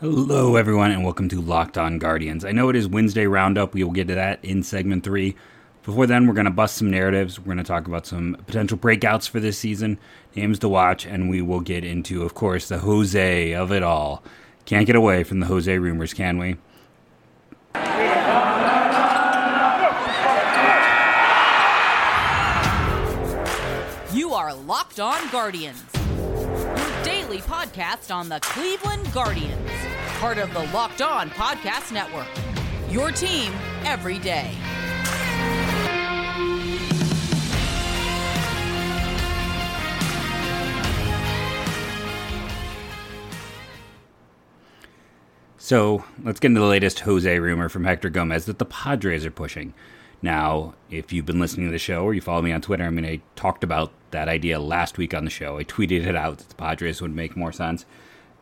Hello, everyone, and welcome to Locked On Guardians. I know it is Wednesday roundup. We will get to that in segment three. Before then, we're going to bust some narratives. We're going to talk about some potential breakouts for this season, names to watch, and we will get into, of course, the Jose of it all. Can't get away from the Jose rumors, can we? You are Locked On Guardians, your daily podcast on the Cleveland Guardians, part of the Locked On Podcast Network. Your team every day. So let's get into the latest Jose rumor from Hector Gomez that the Padres are pushing. Now, if you've been listening to the show or you follow me on Twitter, I mean, I talked about that idea last week on the show. I tweeted it out that the Padres would make more sense.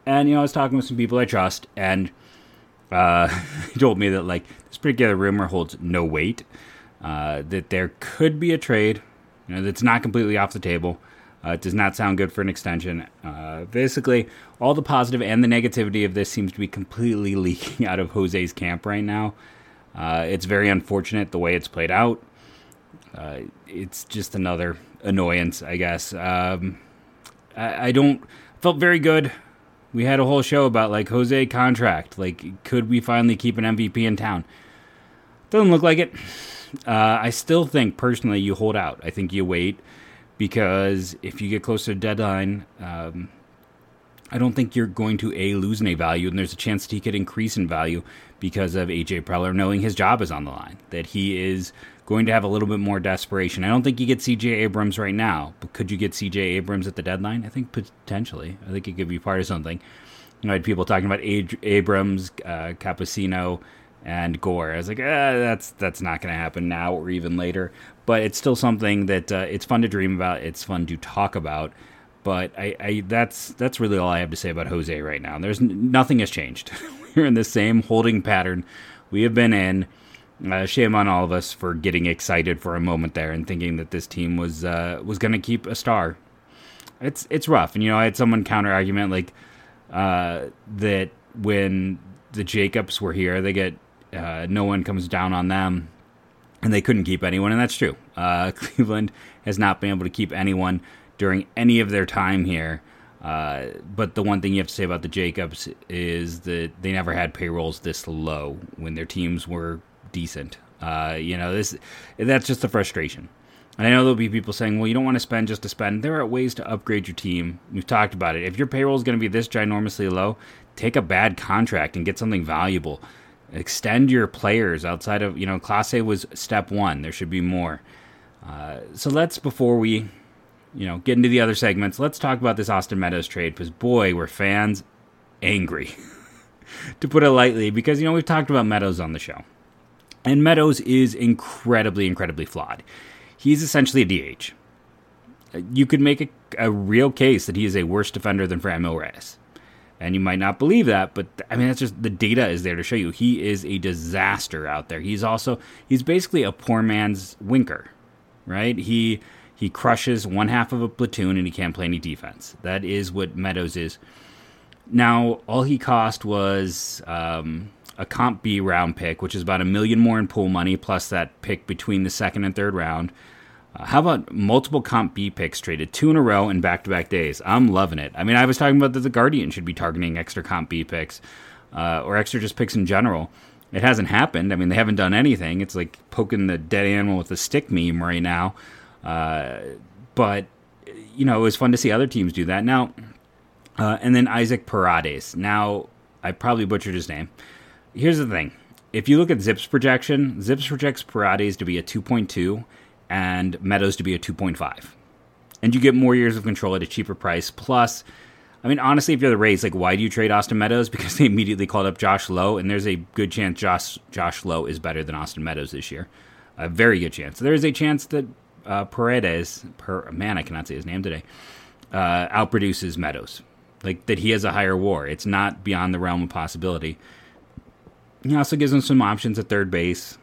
And, you know, I was talking with some people I trust, and uh, told me that, like, this particular rumor holds no weight, uh, that there could be a trade, you know, that's not completely off the table. Uh, it does not sound good for an extension. Uh, basically, all the positive and the negativity of this seems to be completely leaking out of Jose's camp right now. Uh, it's very unfortunate the way it's played out. Uh, it's just another annoyance, I guess. Um, I, I, don't felt very good. We had a whole show about like Jose contract. Like, could we finally keep an MVP in town? Doesn't look like it. Uh, I still think personally you hold out. I think you wait because if you get closer to deadline, um, I don't think you're going to a lose any value, and there's a chance that he could increase in value because of AJ Preller knowing his job is on the line. That he is going to have a little bit more desperation. I don't think you get CJ Abrams right now, but could you get CJ Abrams at the deadline? I think potentially. I think it could be part of something. You know, I had people talking about Ad- Abrams, uh, and Gore. I was like, eh, that's that's not going to happen now or even later. But it's still something that uh, it's fun to dream about. It's fun to talk about. But I, I, that's that's really all I have to say about Jose right now. There's nothing has changed. We're in the same holding pattern we have been in. Uh, shame on all of us for getting excited for a moment there and thinking that this team was uh, was going to keep a star. It's it's rough, and you know I had someone counter argument like uh, that when the Jacobs were here, they get uh, no one comes down on them, and they couldn't keep anyone, and that's true. Uh, Cleveland has not been able to keep anyone during any of their time here. Uh, but the one thing you have to say about the Jacobs is that they never had payrolls this low when their teams were decent. Uh, you know, this that's just the frustration. And I know there'll be people saying, well, you don't want to spend just to spend. There are ways to upgrade your team. We've talked about it. If your payroll is going to be this ginormously low, take a bad contract and get something valuable. Extend your players outside of, you know, Clase was step one. There should be more. Uh, so let's, before we you know, get into the other segments, let's talk about this Austin Meadows trade because boy, were fans angry, to put it lightly, because you know we've talked about Meadows on the show, and Meadows is incredibly, incredibly flawed. He's essentially a DH. You could make a, a real case that he is a worse defender than Franmil Reyes. And you might not believe that, but I mean, that's just the data is there to show you. He is a disaster out there. He's also, he's basically a poor man's Winker, right? He, he crushes one half of a platoon and he can't play any defense. That is what Meadows is. Now, all he cost was um, a comp B round pick, which is about a million more in pool money, plus that pick between the second and third round. Uh, how about multiple comp B picks traded two in a row in back to back days? I'm loving it. I mean, I was talking about that the Guardian should be targeting extra comp B picks uh, or extra just picks in general. It hasn't happened. I mean, they haven't done anything. It's like poking the dead animal with a stick meme right now. Uh, but you know, it was fun to see other teams do that. Now, uh, and then Isaac Paredes. Now, I probably butchered his name. Here's the thing: if you look at ZiPS projection, ZiPS projects Paredes to be a 2.2 and Meadows to be a 2.5, and you get more years of control at a cheaper price. Plus, I mean, honestly, if you're the Rays, like, why do you trade Austin Meadows? Because they immediately called up Josh Lowe, and there's a good chance Josh Josh Lowe is better than Austin Meadows this year. A very good chance. There is a chance that uh, Paredes, per, man, I cannot say his name today, uh, outproduces Meadows. Like that, he has a higher WAR. It's not beyond the realm of possibility. He also gives them some options at third base,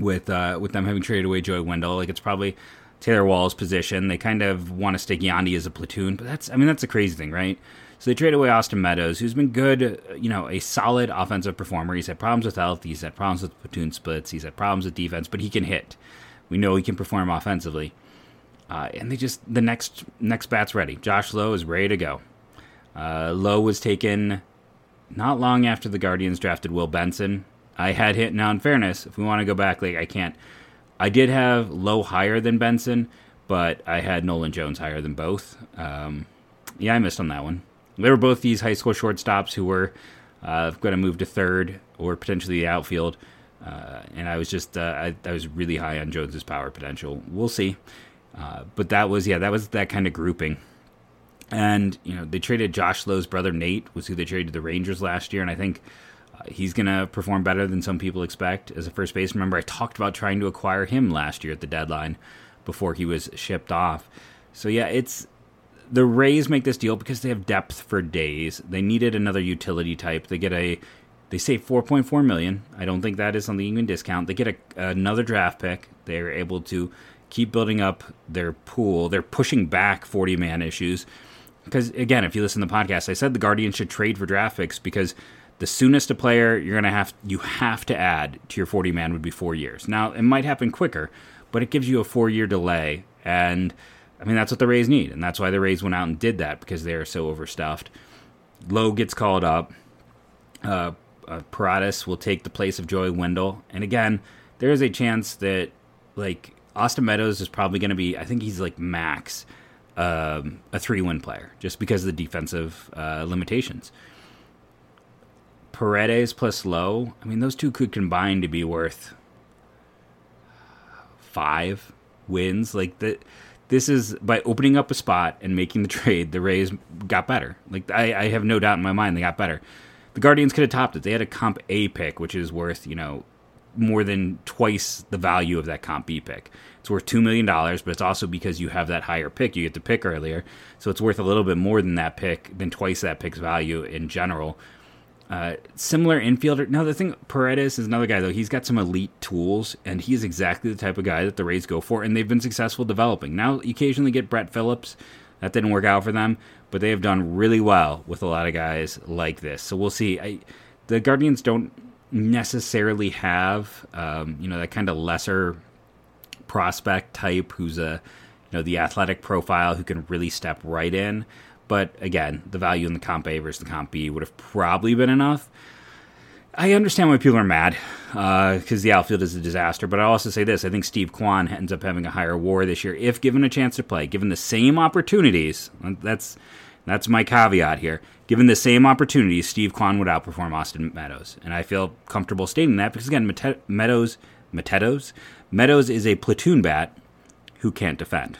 with uh, with them having traded away Joey Wendle. Like it's probably Taylor Walls' position. They kind of want to stick Yandy as a platoon, but that's I mean that's a crazy thing, right? So they traded away Austin Meadows, who's been good, you know, a solid offensive performer. He's had problems with health, he's had problems with platoon splits, he's had problems with defense, but he can hit. We know he can perform offensively. Uh, and they just the next next bat's ready. Josh Lowe is ready to go. Uh, Lowe was taken not long after the Guardians drafted Will Benson. I had hit now. In fairness, if we want to go back, like I can't. I did have Lowe higher than Benson, but I had Nolan Jones higher than both. Um, yeah, I missed on that one. They were both these high school shortstops who were uh, going to move to third or potentially the outfield. Uh, and I was just uh, I, I, was really high on Jones's power potential. We'll see, uh, but that was yeah that was that kind of grouping. And you know they traded Josh Lowe's brother Nate was who they traded to the Rangers last year, and I think uh, he's gonna perform better than some people expect as a first base. Remember I talked about trying to acquire him last year at the deadline before he was shipped off. So yeah, it's the Rays make this deal because they have depth for days. They needed another utility type. They get a they save 4.4 million. I don't think that is on the can discount. They get a, another draft pick. They're able to keep building up their pool. They're pushing back 40 man issues. Because again, if you listen to the podcast, I said the Guardians should trade for draft picks because the soonest a player you're gonna have you have to add to your 40 man would be four years. Now it might happen quicker, but it gives you a four year delay, and I mean that's what the Rays need, and that's why the Rays went out and did that because they are so overstuffed. Lowe gets called up. Uh, uh, Paredes will take the place of Joey Wendle. And again, there is a chance that like Austin Meadows is probably going to be. I think he's like max um, a three-win player just because of the defensive uh, limitations. Paredes plus Low. I mean, those two could combine to be worth five wins. Like that. This is by opening up a spot and making the trade. The Rays got better. Like I, I have no doubt in my mind they got better the Guardians could have topped it. They had a comp A pick, which is worth, you know, more than twice the value of that comp B pick. It's worth $2 million, but it's also because you have that higher pick. You get the pick earlier. So it's worth a little bit more than that pick, than twice that pick's value in general. Uh, similar infielder. Now, the thing, Paredes is another guy, though. He's got some elite tools, and he's exactly the type of guy that the Rays go for, and they've been successful developing. Now, occasionally get Brett Phillips. That didn't work out for them, but they have done really well with a lot of guys like this. So we'll see. I, the Guardians don't necessarily have, um, you know, that kind of lesser prospect type who's a, you know, the athletic profile who can really step right in. But again, the value in the comp A versus the comp B would have probably been enough. I understand why people are mad because uh, the outfield is a disaster. But I'll also say this: I think Steve Kwan ends up having a higher WAR this year if given a chance to play, given the same opportunities. That's that's my caveat here. Given the same opportunities, Steve Kwan would outperform Austin Meadows, and I feel comfortable stating that because again, Meadows, Meadows, Meadows is a platoon bat who can't defend.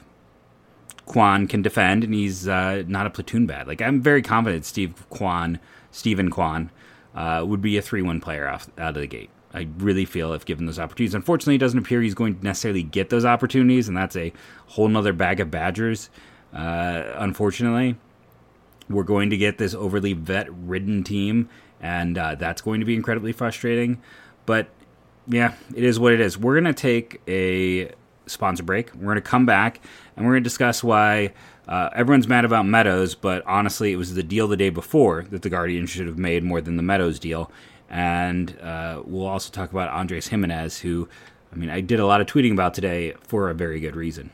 Kwan can defend, and he's uh, not a platoon bat. Like I'm very confident Steve Kwan, Steven Kwan uh, would be a 3 1 player off, out of the gate. I really feel if given those opportunities. Unfortunately, it doesn't appear he's going to necessarily get those opportunities, and that's a whole nother bag of Badgers. Uh, unfortunately, we're going to get this overly vet ridden team, and uh, that's going to be incredibly frustrating. But yeah, it is what it is. We're going to take a sponsor break. We're going to come back, and we're going to discuss why uh, everyone's mad about Meadows, but honestly, it was the deal the day before that the Guardians should have made more than the Meadows deal. And uh, we'll also talk about Andres Gimenez, who, I mean, I did a lot of tweeting about today for a very good reason.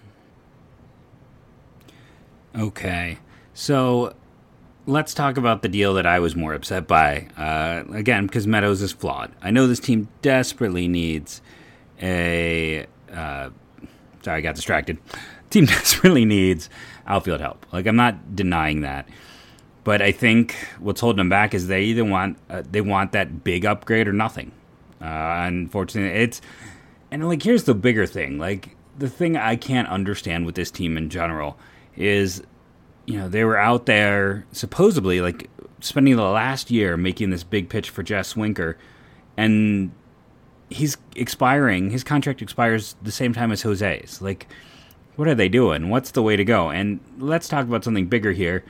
Okay, so let's talk about the deal that I was more upset by. Uh, again, because Meadows is flawed. I know this team desperately needs a. Uh, sorry, I got distracted. Team desperately needs outfield help. Like I'm not denying that, but I think what's holding them back is they either want uh, they want that big upgrade or nothing. Uh, unfortunately, it's and like here's the bigger thing. Like the thing I can't understand with this team in general is, you know, they were out there supposedly like spending the last year making this big pitch for Jess Winker, and he's expiring. His contract expires the same time as Jose's. Like what are they doing? What's the way to go? And let's talk about something bigger here.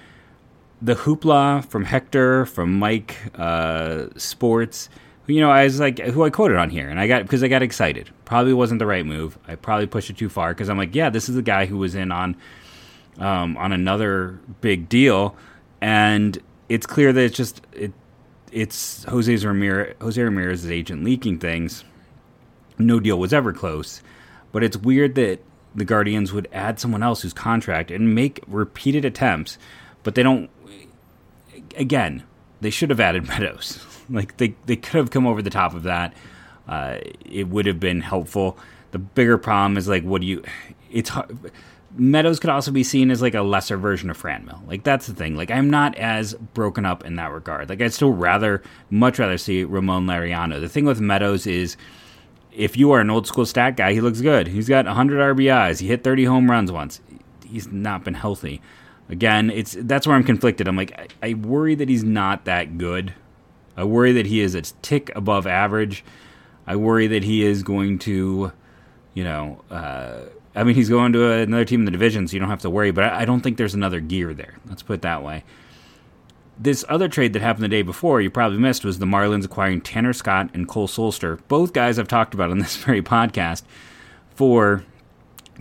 The hoopla from Hector, from Mike uh, Sports, you know, I was like, who I quoted on here, and I got because I got excited. Probably wasn't the right move. I probably pushed it too far because I'm like, yeah, this is the guy who was in on um, on another big deal, and it's clear that it's just it, it's Jose Ramirez, Jose Ramirez's agent leaking things. No deal was ever close, but it's weird that the Guardians would add someone else whose contract and make repeated attempts, but they don't. Again, they should have added Meadows. like they they could have come over the top of that. Uh, it would have been helpful. The bigger problem is like, what do you? It's. Meadows could also be seen as like a lesser version of Franmil. Like that's the thing. Like I'm not as broken up in that regard. Like I'd still rather, much rather see Ramon Laureano. The thing with Meadows is, if you are an old school stat guy, he looks good. He's got 100 RBIs. He hit 30 home runs once. He's not been healthy. Again, it's that's where I'm conflicted. I'm like I, I worry that he's not that good. I worry that he is a tick above average. I worry that he is going to, you know. Uh, I mean, he's going to another team in the division, so you don't have to worry. But I don't think there's another gear there. Let's put it that way. This other trade that happened the day before, you probably missed, was the Marlins acquiring Tanner Scott and Cole Sulser. Both guys I've talked about on this very podcast for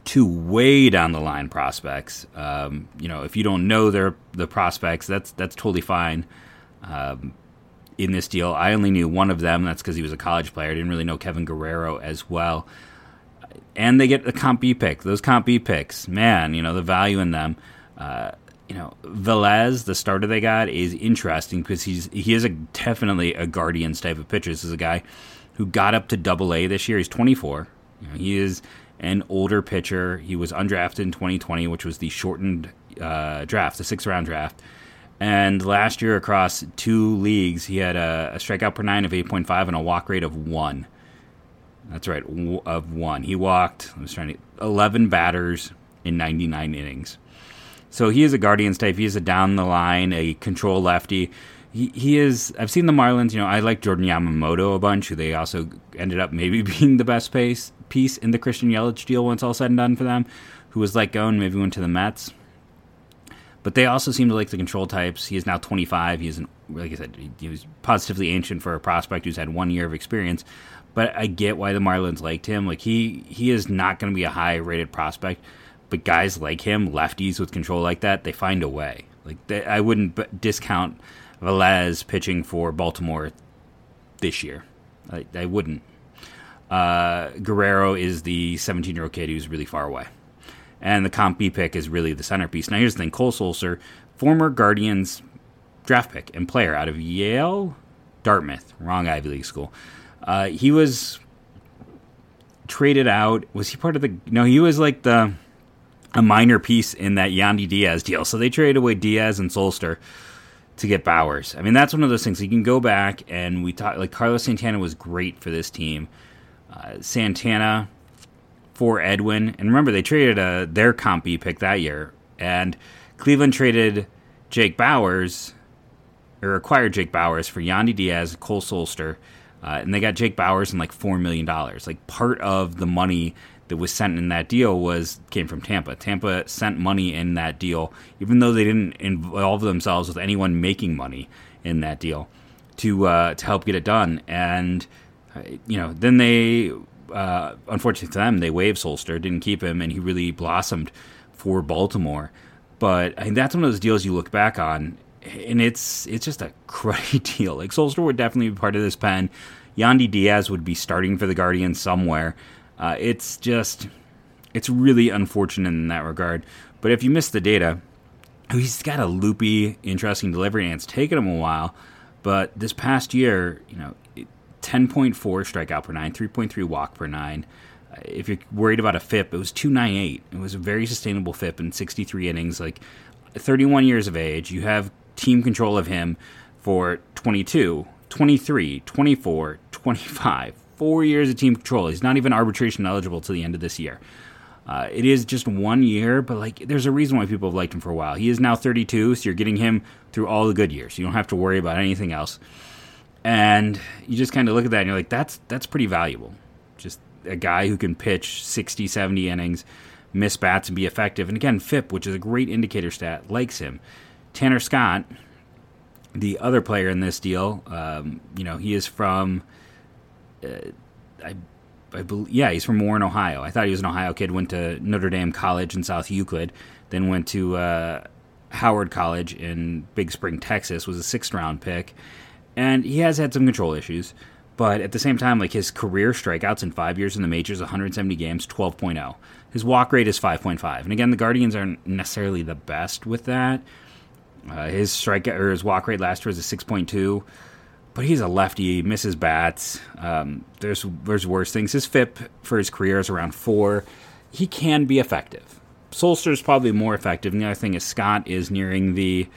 two way down the line prospects. Um, you know, if you don't know their the prospects, that's that's totally fine. Um, in this deal, I only knew one of them. That's because he was a college player. I didn't really know Kevin Guerrero as well and they get a comp B pick. Those comp B picks, man, you know the value in them. Uh, you know, Velez, the starter they got, is interesting because he's he is a definitely a Guardians type of pitcher. This is a guy who got up to Double A this year. He's 24. You know, he is an older pitcher. He was undrafted in 2020, which was the shortened uh, draft, the sixth round draft. And last year, across two leagues, he had a, a strikeout per nine of 8.5 and a walk rate of one. That's right, of one. He walked. I was trying to eleven batters in ninety nine innings. So he is a Guardians type. He is a down the line, a control lefty. He, he is. I've seen the Marlins. You know, I like Jordan Yamamoto a bunch. Who they also ended up maybe being the best pace, piece in the Christian Yelich deal once all said and done for them. Who was let go and maybe went to the Mets. But they also seem to like the control types. He is now 25. He is, like I said, he was positively ancient for a prospect who's had one year of experience but I get why the Marlins liked him. Like he he is not going to be a high rated prospect, but guys like him, lefties with control like that, they find a way. Like they, I wouldn't discount Velez pitching for Baltimore this year. I, I wouldn't. Uh, Guerrero is the 17 year old kid who's really far away. And the comp B pick is really the centerpiece. Now, here's the thing Cole Sulser, former Guardians draft pick and player out of Yale, Dartmouth, wrong Ivy League school. Uh, he was traded out. Was he part of the? No, he was like the a minor piece in that Yandy Diaz deal. So they traded away Diaz and Sulser to get Bauers. I mean, that's one of those things. You can go back and we talk like Carlos Santana was great for this team. Uh, Santana for Edwin, and remember they traded a, their comp B pick that year, and Cleveland traded Jake Bauers or acquired Jake Bauers for Yandy Diaz, Cole Sulser, uh, and they got Jake Bauers and like four million dollars. Like part of the money that was sent in that deal was came from Tampa. Tampa sent money in that deal, even though they didn't involve themselves with anyone making money in that deal to uh, to help get it done. And uh, you know, then they uh, unfortunately for them they waived Sulser, didn't keep him, and he really blossomed for Baltimore. But I think that's one of those deals you look back on and it's it's just a cruddy deal. Like Sulser would definitely be part of this pen. Yandy Diaz would be starting for the Guardians somewhere. Uh, it's just it's really unfortunate in that regard. But if you miss the data, he's got a loopy, interesting delivery, and it's taken him a while. But this past year, you know, 10.4 strikeout per nine, 3.3 walk per nine. Uh, if you're worried about a FIP, it was 298. It was a very sustainable FIP in 63 innings. Like 31 years of age, you have team control of him for 22, 23, 24, 25. Four years of team control. He's not even arbitration eligible to the end of this year. Uh, it is just one year, but like there's a reason why people have liked him for a while. He is now 32, so you're getting him through all the good years. You don't have to worry about anything else. And you just kind of look at that and you're like, that's that's pretty valuable. Just a guy who can pitch 60, 70 innings, miss bats, and be effective. And again, FIP, which is a great indicator stat, likes him. Tanner Scott, the other player in this deal, um, you know, he is from, I, I believe, yeah, he's from Warren, Ohio. I thought he was an Ohio kid. Went to Notre Dame College in South Euclid, then went to, uh, Howard College in Big Spring, Texas, was a sixth round pick, and he has had some control issues. But at the same time, like his career strikeouts in five years in the majors, 170 games, 12.0. His walk rate is 5.5. And again, the Guardians aren't necessarily the best with that. Uh, his strike or his walk rate last year was a 6.2, but he's a lefty. Misses bats. Um, there's there's worse things. His FIP for his career is around four. He can be effective. Sulser is probably more effective. And the other thing is Scott is nearing the,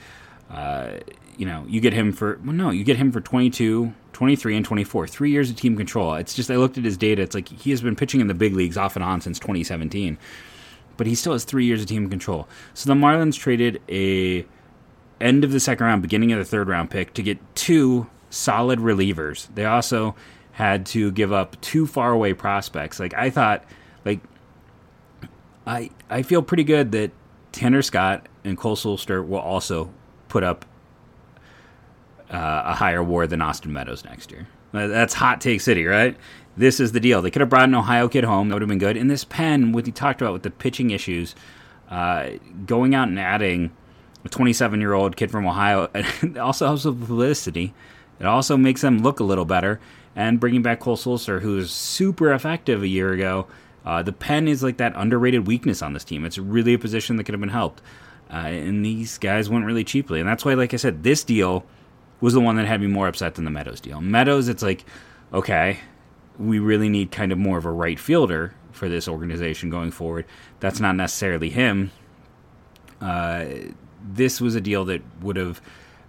uh, you know, you get him for well, no, you get him for 22, 23, and 24. Three years of team control. It's just I looked at his data. It's like he has been pitching in the big leagues off and on since 2017, but he still has three years of team control. So the Marlins traded a end of the second round, beginning of the third round pick to get two solid relievers. They also had to give up two faraway prospects. Like I thought, like I I feel pretty good that Tanner Scott and Cole Sulser will also put up uh, a higher WAR than Austin Meadows next year. That's hot take city, right? This is the deal. They could have brought an Ohio kid home. That would have been good. In this pen, what he talked about with the pitching issues, uh, going out and adding a 27 year old kid from Ohio, also helps with publicity. It also makes them look a little better. And bringing back Cole Sulser, who was super effective a year ago, uh, the pen is like that underrated weakness on this team. It's really a position that could have been helped. Uh, and these guys went really cheaply. And that's why, like I said, this deal was the one that had me more upset than the Meadows deal. Meadows, it's like, okay, we really need kind of more of a right fielder for this organization going forward. That's not necessarily him. Uh, this was a deal that would have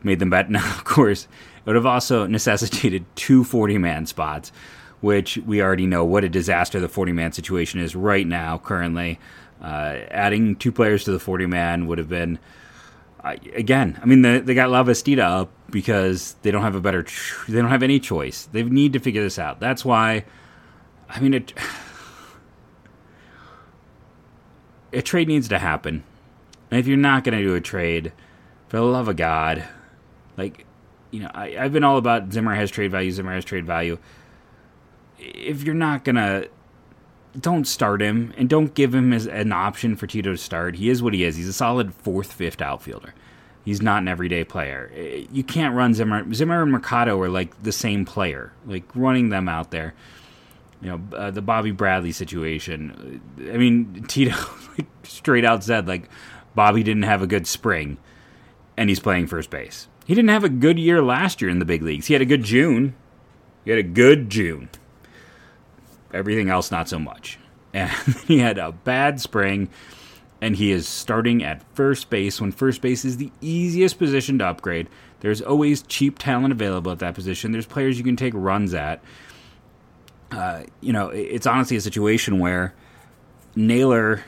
made them better. Now, of course, it would have also necessitated two 40 man spots, which we already know what a disaster the 40 man situation is right now, currently. Uh, adding two players to the 40 man would have been, uh, again, I mean, they, they got Lavastida up because they don't have a better, they don't have any choice. They need to figure this out. That's why, I mean, it, a trade needs to happen. And if you're not going to do a trade, for the love of God, like, you know, I, I've been all about Zimmer has trade value, Zimmer has trade value. If you're not to, don't start him and don't give him as an option for Tito to start. He is what he is. He's a solid fourth, fifth outfielder. He's not an everyday player. You can't run Zimmer. Zimmer and Mercado are like the same player. Like running them out there you know uh, the Bobby Bradley situation. I mean, Tito straight out said like Bobby didn't have a good spring, and he's playing first base. He didn't have a good year last year in the big leagues. He had a good June. He had a good June. Everything else, not so much. And he had a bad spring, and he is starting at first base when first base is the easiest position to upgrade. There's always cheap talent available at that position. There's players you can take runs at. Uh, you know, it's honestly a situation where Naylor,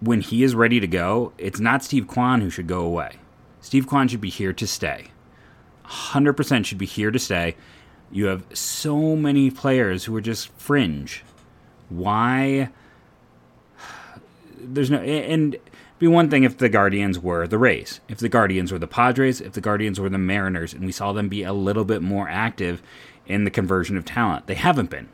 when he is ready to go, it's not Steve Kwan who should go away. Steve Kwan should be here to stay. 100% should be here to stay. You have so many players who are just fringe. Why? There's no. And be one thing if the Guardians were the Rays, if the Guardians were the Padres, if the Guardians were the Mariners, and we saw them be a little bit more active in the conversion of talent. They haven't been.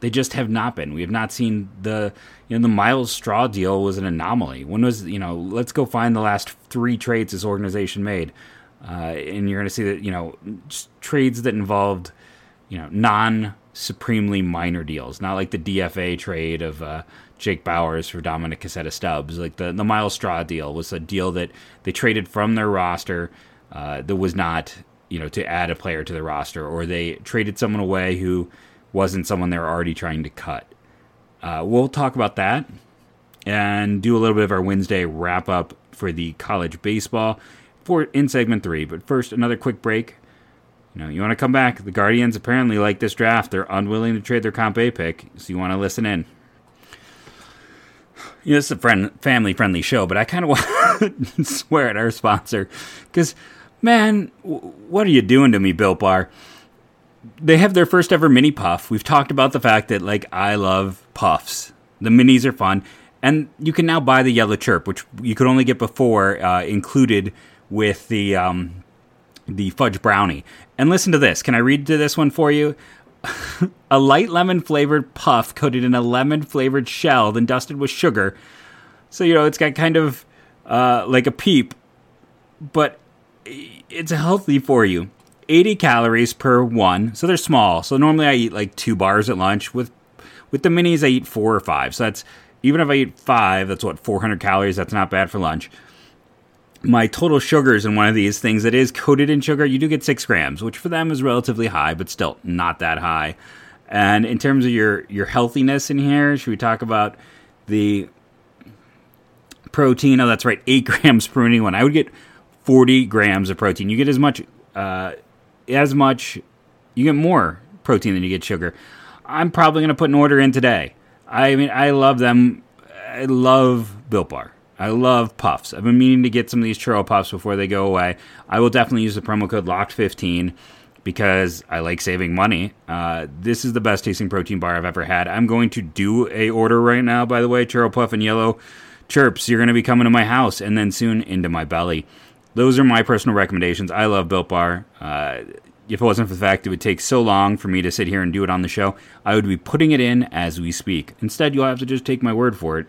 They just have not been. We have not seen the you know the Myles Straw deal was an anomaly. When was you know let's go find the last three trades this organization made, uh, and you're going to see that you know trades that involved you know non supremely minor deals, not like the DFA trade of uh, Jake Bauers for Dominic Casetta Stubbs. Like the the Myles Straw deal was a deal that they traded from their roster uh, that was not you know to add a player to the roster, or they traded someone away who wasn't someone they were already trying to cut. Uh, we'll talk about that and do a little bit of our Wednesday wrap up for the college baseball for in segment three. But first, another quick break. You know, you want to come back. The Guardians apparently like this draft. They're unwilling to trade their comp A pick, so you want to listen in. You know, this is a friend, family friendly show, but I kind of want to swear at our sponsor because, man, what are you doing to me, Built Bar? they have their first ever mini puff. We've talked about the fact that like I love puffs. The minis are fun, and you can now buy the yellow chirp, which you could only get before, uh, included with the um, the fudge brownie. And listen to this. Can I read to this one for you? a light lemon flavored puff coated in a lemon flavored shell, then dusted with sugar. So you know it's got kind of uh, like a peep but it's healthy for you. 80 calories per one, so they're small. So normally I eat like two bars at lunch. With with the minis, I eat four or five. So that's even if I eat five, that's what 400 calories. That's not bad for lunch. My total sugars in one of these things that is coated in sugar, you do get six grams, which for them is relatively high, but still not that high. And in terms of your your healthiness in here, should we talk about the protein? Oh, that's right, eight grams per any one. I would get 40 grams of protein. You get as much, uh, as much, you get more protein than you get sugar. I'm probably going to put an order in today. I mean, I love them. I love Built Bar. I love puffs. I've been meaning to get some of these churro puffs before they go away. I will definitely use the promo code LOCKED15 because I like saving money. Uh, this is the best tasting protein bar I've ever had. I'm going to do a order right now, by the way, churro puff and yellow chirps. You're going to be coming to my house and then soon into my belly. Those are my personal recommendations. I love Built Bar. Uh, if it wasn't for the fact it would take so long for me to sit here and do it on the show, I would be putting it in as we speak. Instead, you'll have to just take my word for it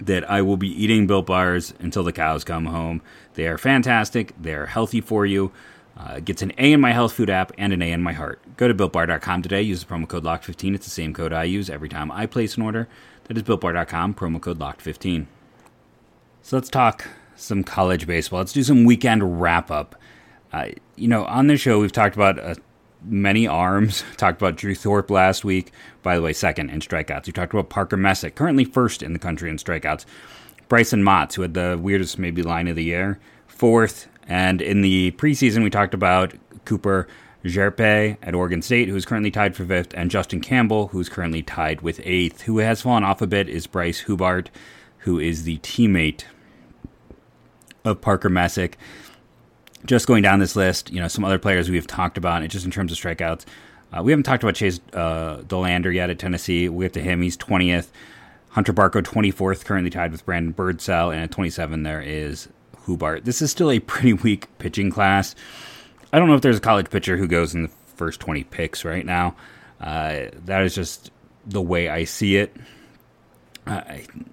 that I will be eating Built Bars until the cows come home. They are fantastic. They are healthy for you. Uh, gets an A in my health food app and an A in my heart. Go to builtbar.com today. Use the promo code LOCKED15. It's the same code I use every time I place an order. That is builtbar.com, promo code LOCKED15. So let's talk some college baseball. Let's do some weekend wrap up. Uh, you know, on the show, we've talked about uh, many arms. talked about Drew Thorpe last week. By the way, second in strikeouts. We talked about Parker Messick, currently first in the country in strikeouts. Bryson Motts, who had the weirdest maybe line of the year, fourth. And in the preseason, we talked about Cooper Hjerpe at Oregon State, who is currently tied for fifth, and Justin Campbell, who's currently tied with eighth. Who has fallen off a bit is Bryce Hubart, who is the teammate of Parker Messick. Just going down this list, you know, some other players we've talked about, just in terms of strikeouts. Uh, we haven't talked about Chase uh, Dollander yet at Tennessee. We get to him. He's 20th. Hunter Barco, 24th, currently tied with Brandon Birdsell. And at 27, there is Hubart. This is still a pretty weak pitching class. I don't know if there's a college pitcher who goes in the first 20 picks right now. Uh, that is just the way I see it. Uh,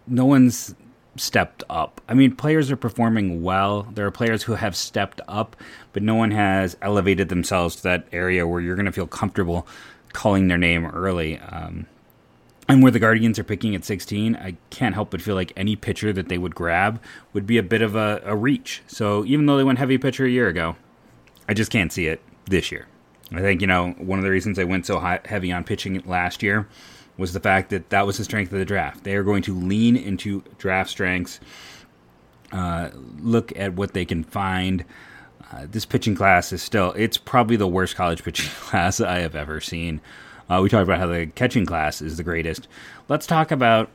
no one's stepped up. I mean, players are performing well. There are players who have stepped up, but no one has elevated themselves to that area where you're going to feel comfortable calling their name early. Um, and where the Guardians are picking at 16, I can't help but feel like any pitcher that they would grab would be a bit of a, a reach. So even though they went heavy pitcher a year ago, I just can't see it this year. I think, you know, one of the reasons they went so high, heavy on pitching last year was the fact that that was the strength of the draft. They are going to lean into draft strengths, uh, look at what they can find. Uh, this pitching class is still, it's probably the worst college pitching class I have ever seen. Uh, we talked about how the catching class is the greatest. Let's talk about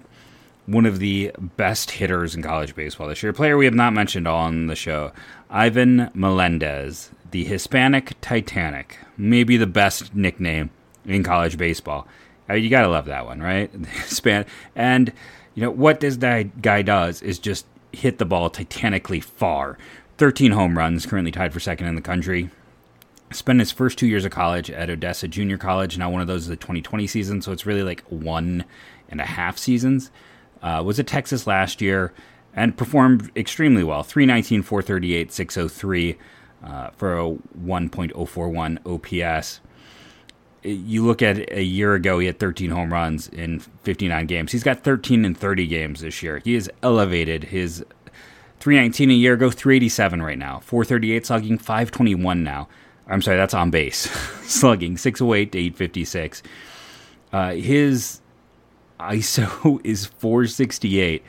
one of the best hitters in college baseball this year, a player we have not mentioned on the show, Ivan Melendez, the Hispanic Titanic, maybe the best nickname in college baseball. Uh, you gotta love that one, right? Span and you know what this guy does is just hit the ball titanically far. 13 home runs, currently tied for second in the country. Spent his first two years of college at Odessa Junior College. Now one of those is the 2020 season, so it's really like one and a half seasons. Uh, was at Texas last year and performed extremely well. 319, 438, 603 uh, for a 1.041 OPS you look at a year ago, he had 13 home runs in 59 games. He's got 13 in 30 games this year. He has elevated his 319 a year ago, 387 right now, 438 slugging, 521 now. I'm sorry, that's on base slugging, 608 to 856. Uh, his ISO is 468.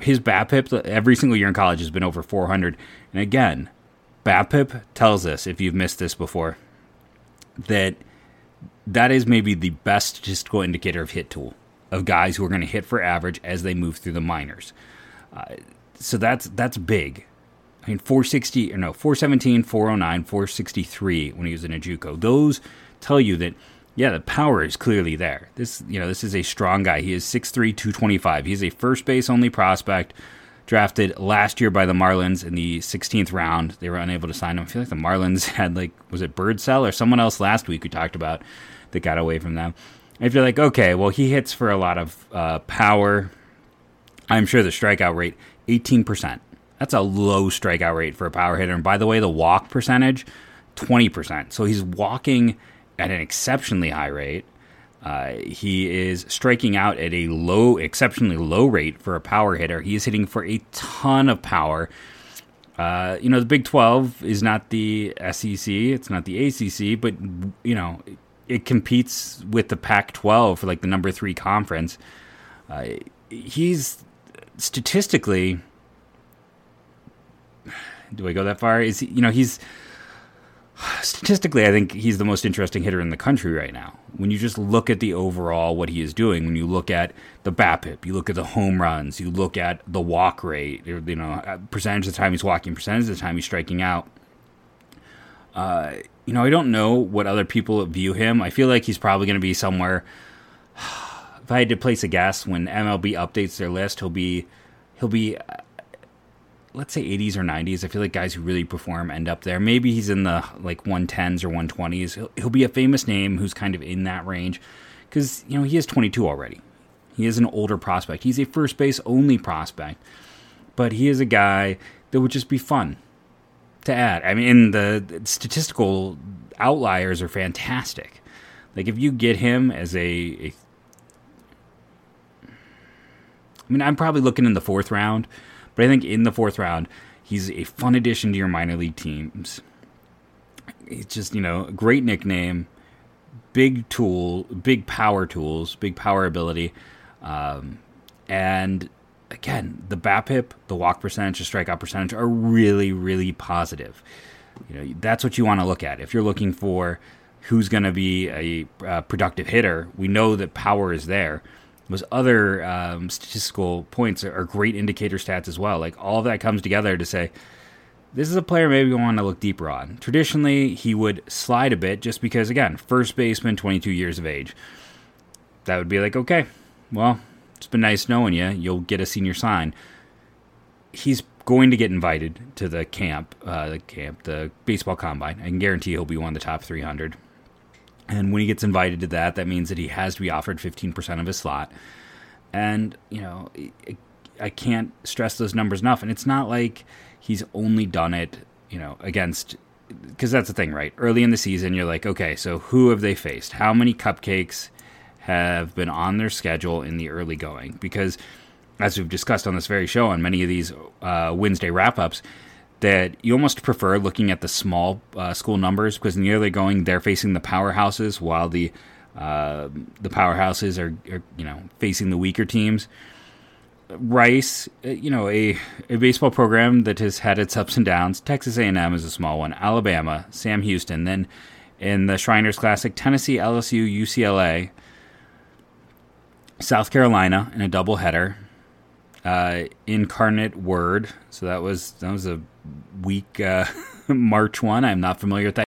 His BABIP every single year in college has been over 400. And again, BABIP tells us, if you've missed this before, that – that is maybe the best statistical indicator of hit tool of guys who are going to hit for average as they move through the minors. Uh, so that's that's big. I mean, 460 or no, 417, 409, 463 when he was in a JUCO. Those tell you that yeah, the power is clearly there. This you know this is a strong guy. He is 6'3", 225. He's a first base only prospect drafted last year by the Marlins in the 16th round. They were unable to sign him. I feel like the Marlins had like was it Birdsell or someone else last week we talked about that got away from them. I feel like okay, well he hits for a lot of uh, power. I'm sure the strikeout rate 18%. That's a low strikeout rate for a power hitter. And by the way, the walk percentage, 20%. So he's walking at an exceptionally high rate. Uh, he is striking out at a low, exceptionally low rate for a power hitter. He is hitting for a ton of power. Uh, you know, the Big 12 is not the SEC, it's not the ACC, but, you know, it competes with the Pac 12 for like the number three conference. Uh, he's statistically. Do I go that far? Is he, you know, he's statistically, I think he's the most interesting hitter in the country right now. When you just look at the overall what he is doing, when you look at the BABIP, you look at the home runs, you look at the walk rate, you know, uh, percentage of the time he's walking, percentage of the time he's striking out. Uh, you know, I don't know what other people view him. I feel like he's probably going to be somewhere. If I had to place a guess, when MLB updates their list, he'll be, he'll be let's say 80s or 90s. I feel like guys who really perform end up there. Maybe he's in the like 110s or 120s. He'll, he'll be a famous name who's kind of in that range because, you know, he is 22 already. He is an older prospect. He's a first base only prospect, but he is a guy that would just be fun to add. I mean, the statistical outliers are fantastic. Like if you get him as a, a I mean, I'm probably looking in the fourth round but I think in the fourth round, he's a fun addition to your minor league teams. It's just, you know, a great nickname, big tool, big power tools, big power ability. Um, and again, the BABIP, the walk percentage, the strikeout percentage are really, really positive. You know, that's what you want to look at. If you're looking for who's going to be a uh, productive hitter, we know that power is there those other um, statistical points are, are, great indicator stats as well. Like all that comes together to say this is a player maybe we want to look deeper on. Traditionally, he would slide a bit just because, again, first baseman, 22 years of age. That would be like, okay, well, it's been nice knowing you. You'll get a senior sign. He's going to get invited to the camp, uh, the camp, the baseball combine. I can guarantee he'll be one of the top 300. And when he gets invited to that, that means that he has to be offered 15% of his slot. And, you know, I can't stress those numbers enough. And it's not like he's only done it, you know, against, because that's the thing, right? Early in the season, you're like, okay, so who have they faced? How many cupcakes have been on their schedule in the early going? Because, as we've discussed on this very show, on many of these uh, Wednesday wrap ups, that you almost prefer looking at the small uh, school numbers because in the early going they're facing the powerhouses while the uh, the powerhouses are, are, you know facing the weaker teams. Rice, uh, you know, a, a baseball program that has had its ups and downs. Texas A&M is a small one. Alabama, Sam Houston, then in the Shriners Classic, Tennessee, LSU, UCLA, South Carolina in a doubleheader. Uh, Incarnate Word, so that was that was a week uh, March one. I'm not familiar with that